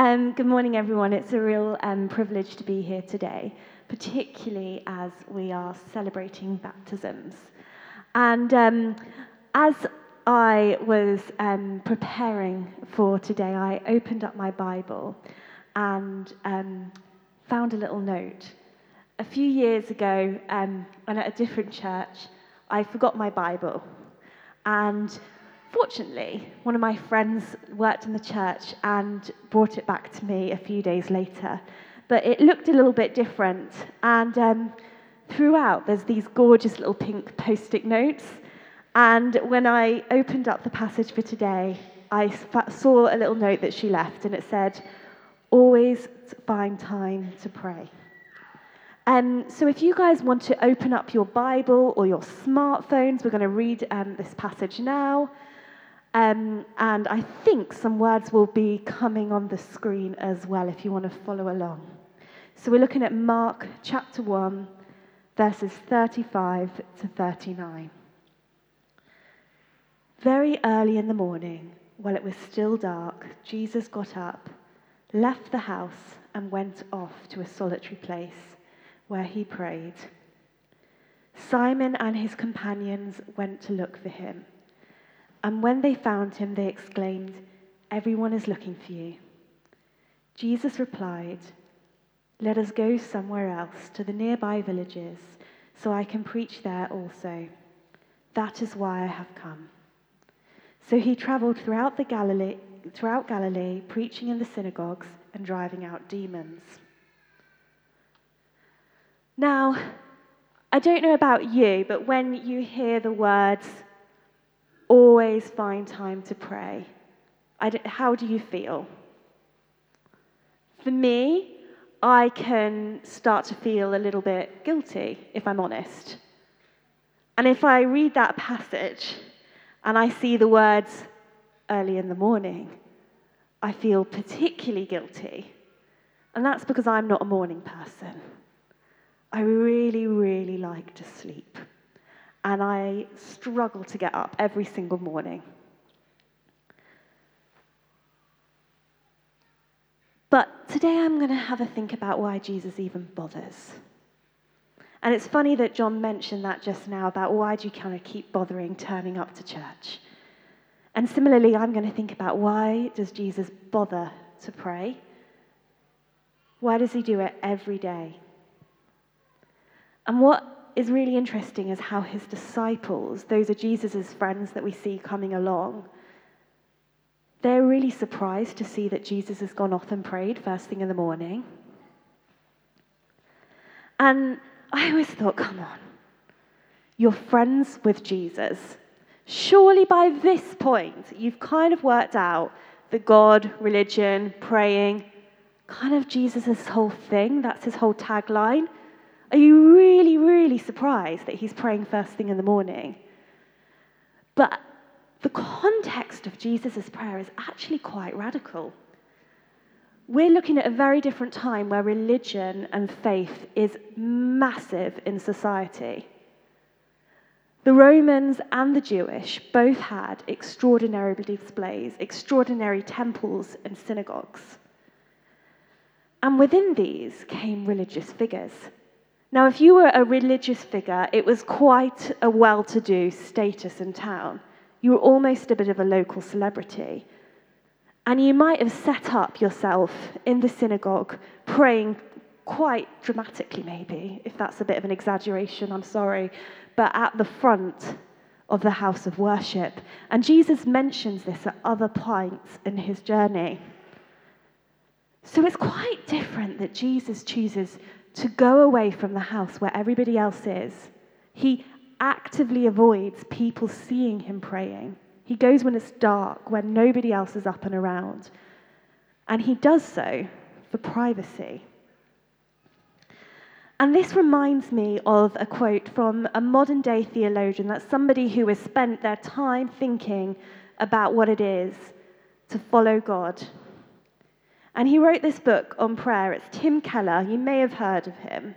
Um, good morning, everyone. It's a real um, privilege to be here today, particularly as we are celebrating baptisms. And um, as I was um, preparing for today, I opened up my Bible and um, found a little note. A few years ago, um, when at a different church, I forgot my Bible. And Fortunately, one of my friends worked in the church and brought it back to me a few days later. But it looked a little bit different. And um, throughout, there's these gorgeous little pink post it notes. And when I opened up the passage for today, I saw a little note that she left, and it said, Always find time to pray. Um, so, if you guys want to open up your Bible or your smartphones, we're going to read um, this passage now. Um, and I think some words will be coming on the screen as well if you want to follow along. So we're looking at Mark chapter 1, verses 35 to 39. Very early in the morning, while it was still dark, Jesus got up, left the house, and went off to a solitary place where he prayed. Simon and his companions went to look for him. And when they found him, they exclaimed, Everyone is looking for you. Jesus replied, Let us go somewhere else to the nearby villages, so I can preach there also. That is why I have come. So he traveled throughout, the Galilee, throughout Galilee, preaching in the synagogues and driving out demons. Now, I don't know about you, but when you hear the words always find time to pray. how do you feel? For me, I can start to feel a little bit guilty, if I'm honest. And if I read that passage and I see the words early in the morning, I feel particularly guilty. And that's because I'm not a morning person. I really, really like to sleep and I struggle to get up every single morning. But today I'm going to have a think about why Jesus even bothers. And it's funny that John mentioned that just now about why do you kind of keep bothering turning up to church? And similarly, I'm going to think about why does Jesus bother to pray? Why does he do it every day? And what is really interesting is how his disciples, those are Jesus' friends that we see coming along, they're really surprised to see that Jesus has gone off and prayed first thing in the morning. And I always thought, come on, you're friends with Jesus. Surely by this point, you've kind of worked out the God, religion, praying, kind of Jesus' whole thing. That's his whole tagline. Are you really, really surprised that he's praying first thing in the morning? But the context of Jesus' prayer is actually quite radical. We're looking at a very different time where religion and faith is massive in society. The Romans and the Jewish both had extraordinary displays, extraordinary temples and synagogues. And within these came religious figures now, if you were a religious figure, it was quite a well to do status in town. You were almost a bit of a local celebrity. And you might have set up yourself in the synagogue praying quite dramatically, maybe, if that's a bit of an exaggeration, I'm sorry, but at the front of the house of worship. And Jesus mentions this at other points in his journey. So it's quite different that Jesus chooses to go away from the house where everybody else is. He actively avoids people seeing him praying. He goes when it's dark, when nobody else is up and around. And he does so for privacy. And this reminds me of a quote from a modern day theologian that's somebody who has spent their time thinking about what it is to follow God and he wrote this book on prayer. It's Tim Keller. You may have heard of him.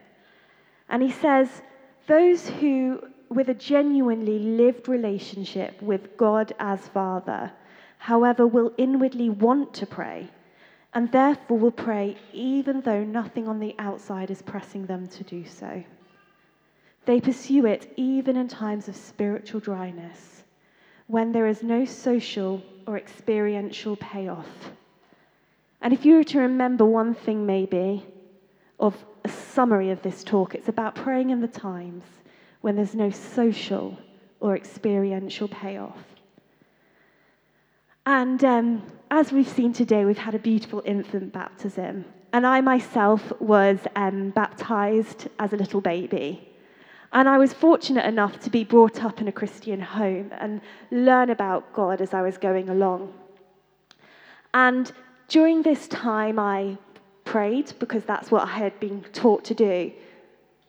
And he says, Those who, with a genuinely lived relationship with God as Father, however, will inwardly want to pray, and therefore will pray even though nothing on the outside is pressing them to do so. They pursue it even in times of spiritual dryness, when there is no social or experiential payoff. And if you were to remember one thing, maybe, of a summary of this talk, it's about praying in the times when there's no social or experiential payoff. And um, as we've seen today, we've had a beautiful infant baptism. And I myself was um, baptized as a little baby. And I was fortunate enough to be brought up in a Christian home and learn about God as I was going along. And during this time, I prayed because that's what I had been taught to do.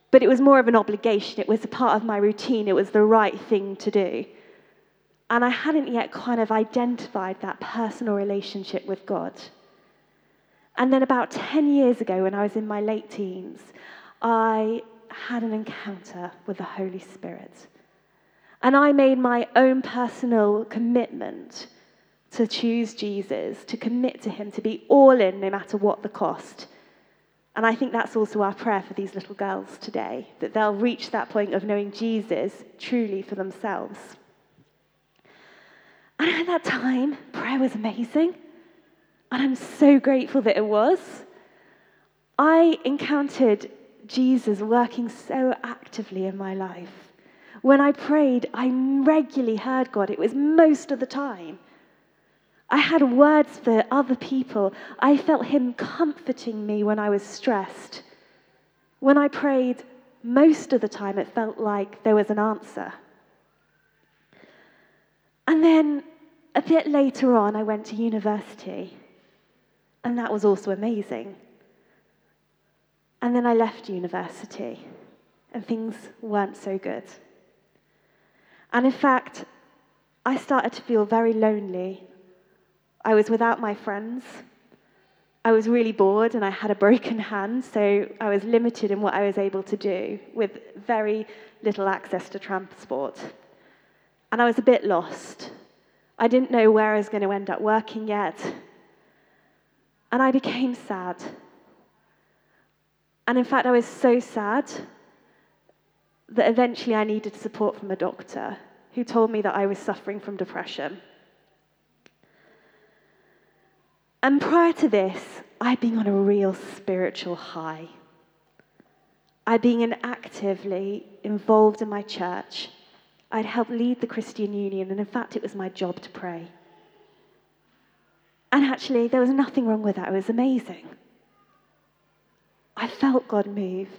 But it was more of an obligation, it was a part of my routine, it was the right thing to do. And I hadn't yet kind of identified that personal relationship with God. And then about 10 years ago, when I was in my late teens, I had an encounter with the Holy Spirit. And I made my own personal commitment to choose Jesus, to commit to Him, to be all in no matter what the cost. And I think that's also our prayer for these little girls today, that they'll reach that point of knowing Jesus truly for themselves. And at that time, prayer was amazing. And I'm so grateful that it was. I encountered Jesus working so actively in my life. When I prayed, I regularly heard God. It was most of the time. I had words for other people. I felt Him comforting me when I was stressed. When I prayed, most of the time it felt like there was an answer. And then a bit later on, I went to university, and that was also amazing. And then I left university, and things weren't so good. And in fact, I started to feel very lonely. I was without my friends. I was really bored and I had a broken hand, so I was limited in what I was able to do with very little access to transport. And I was a bit lost. I didn't know where I was going to end up working yet. And I became sad. And in fact, I was so sad that eventually I needed support from a doctor who told me that I was suffering from depression. And prior to this, I'd been on a real spiritual high. I'd been actively involved in my church. I'd helped lead the Christian Union, and in fact, it was my job to pray. And actually, there was nothing wrong with that. It was amazing. I felt God move.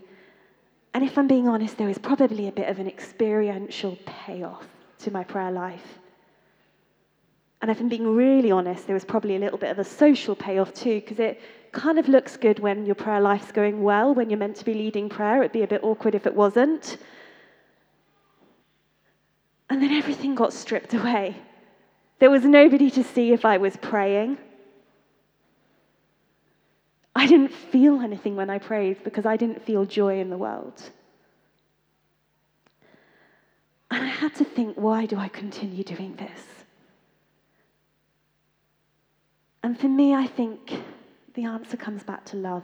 And if I'm being honest, there was probably a bit of an experiential payoff to my prayer life. And if I'm being really honest, there was probably a little bit of a social payoff too, because it kind of looks good when your prayer life's going well, when you're meant to be leading prayer. It'd be a bit awkward if it wasn't. And then everything got stripped away. There was nobody to see if I was praying. I didn't feel anything when I prayed because I didn't feel joy in the world. And I had to think, why do I continue doing this? And for me, I think the answer comes back to love.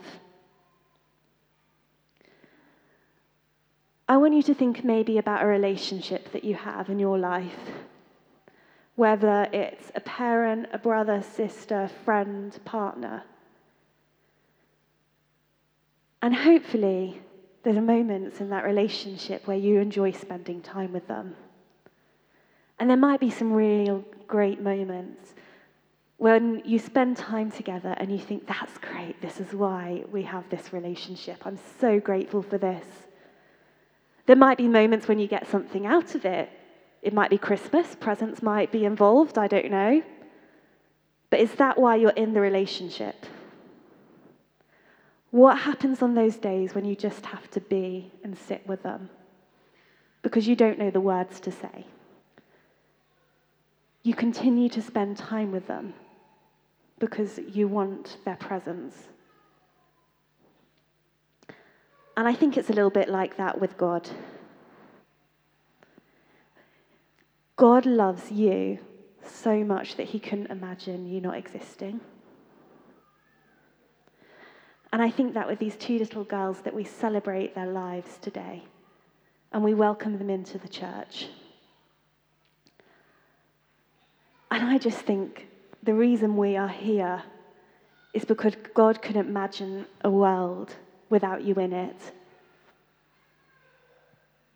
I want you to think maybe about a relationship that you have in your life, whether it's a parent, a brother, sister, friend, partner. And hopefully, there are moments in that relationship where you enjoy spending time with them. And there might be some real great moments when you spend time together and you think, that's great, this is why we have this relationship. I'm so grateful for this. There might be moments when you get something out of it. It might be Christmas, presents might be involved, I don't know. But is that why you're in the relationship? What happens on those days when you just have to be and sit with them because you don't know the words to say? You continue to spend time with them because you want their presence. And I think it's a little bit like that with God. God loves you so much that he couldn't imagine you not existing. And I think that with these two little girls, that we celebrate their lives today and we welcome them into the church. And I just think the reason we are here is because God couldn't imagine a world without you in it.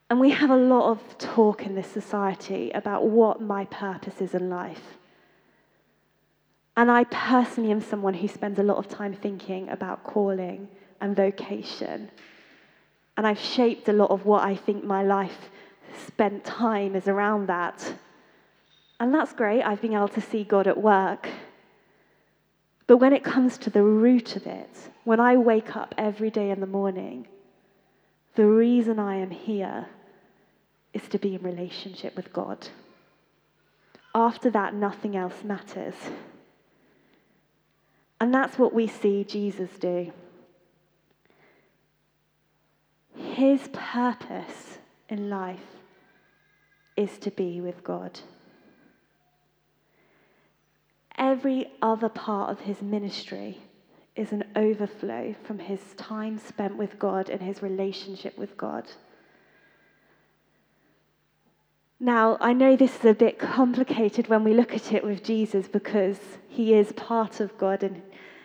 And we have a lot of talk in this society about what my purpose is in life. And I personally am someone who spends a lot of time thinking about calling and vocation. And I've shaped a lot of what I think my life spent time is around that. And that's great. I've been able to see God at work. But when it comes to the root of it, when I wake up every day in the morning, the reason I am here is to be in relationship with God. After that, nothing else matters. And that's what we see Jesus do. His purpose in life is to be with God. Every other part of his ministry is an overflow from his time spent with God and his relationship with God. Now, I know this is a bit complicated when we look at it with Jesus because he is part of God and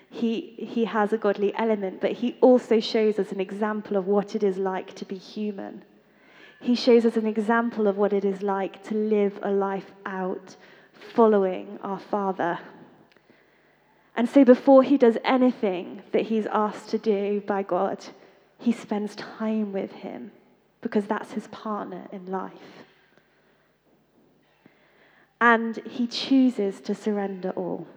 he, he has a godly element, but he also shows us an example of what it is like to be human. He shows us an example of what it is like to live a life out following our Father. And so, before he does anything that he's asked to do by God, he spends time with him because that's his partner in life. And he chooses to surrender all.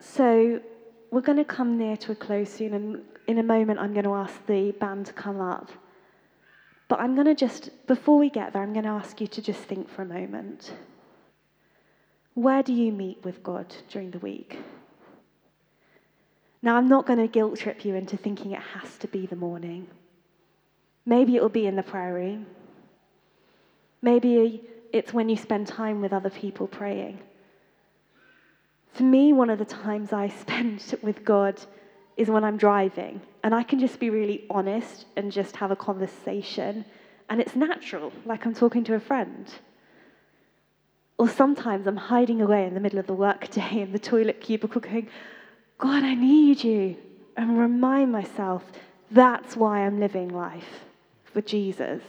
So, we're going to come near to a close soon, and in a moment, I'm going to ask the band to come up. But I'm going to just, before we get there, I'm going to ask you to just think for a moment. Where do you meet with God during the week? Now, I'm not going to guilt trip you into thinking it has to be the morning. Maybe it will be in the prayer room. Maybe it's when you spend time with other people praying. For me, one of the times I spend with God is when I'm driving. And I can just be really honest and just have a conversation. And it's natural, like I'm talking to a friend. Or sometimes I'm hiding away in the middle of the workday in the toilet cubicle going, God, I need you. And remind myself that's why I'm living life for Jesus.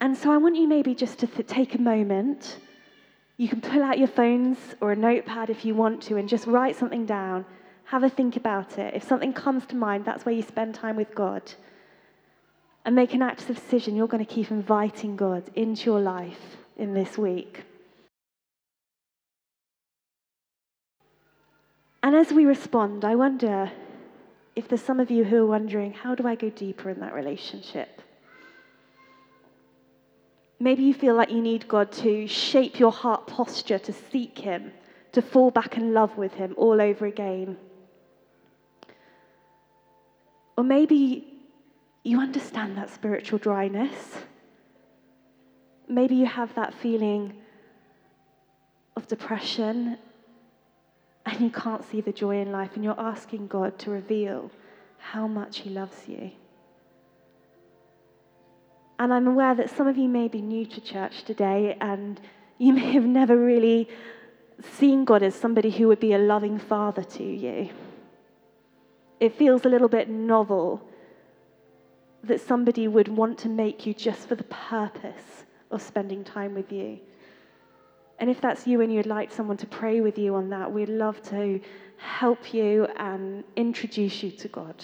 And so I want you maybe just to th- take a moment you can pull out your phones or a notepad if you want to and just write something down. Have a think about it. If something comes to mind, that's where you spend time with God. And make an active decision. You're going to keep inviting God into your life in this week. And as we respond, I wonder if there's some of you who are wondering, how do I go deeper in that relationship? Maybe you feel like you need God to shape your heart posture to seek Him, to fall back in love with Him all over again. Or maybe you understand that spiritual dryness. Maybe you have that feeling of depression and you can't see the joy in life, and you're asking God to reveal how much He loves you. And I'm aware that some of you may be new to church today and you may have never really seen God as somebody who would be a loving father to you. It feels a little bit novel that somebody would want to make you just for the purpose of spending time with you. And if that's you and you'd like someone to pray with you on that, we'd love to help you and introduce you to God.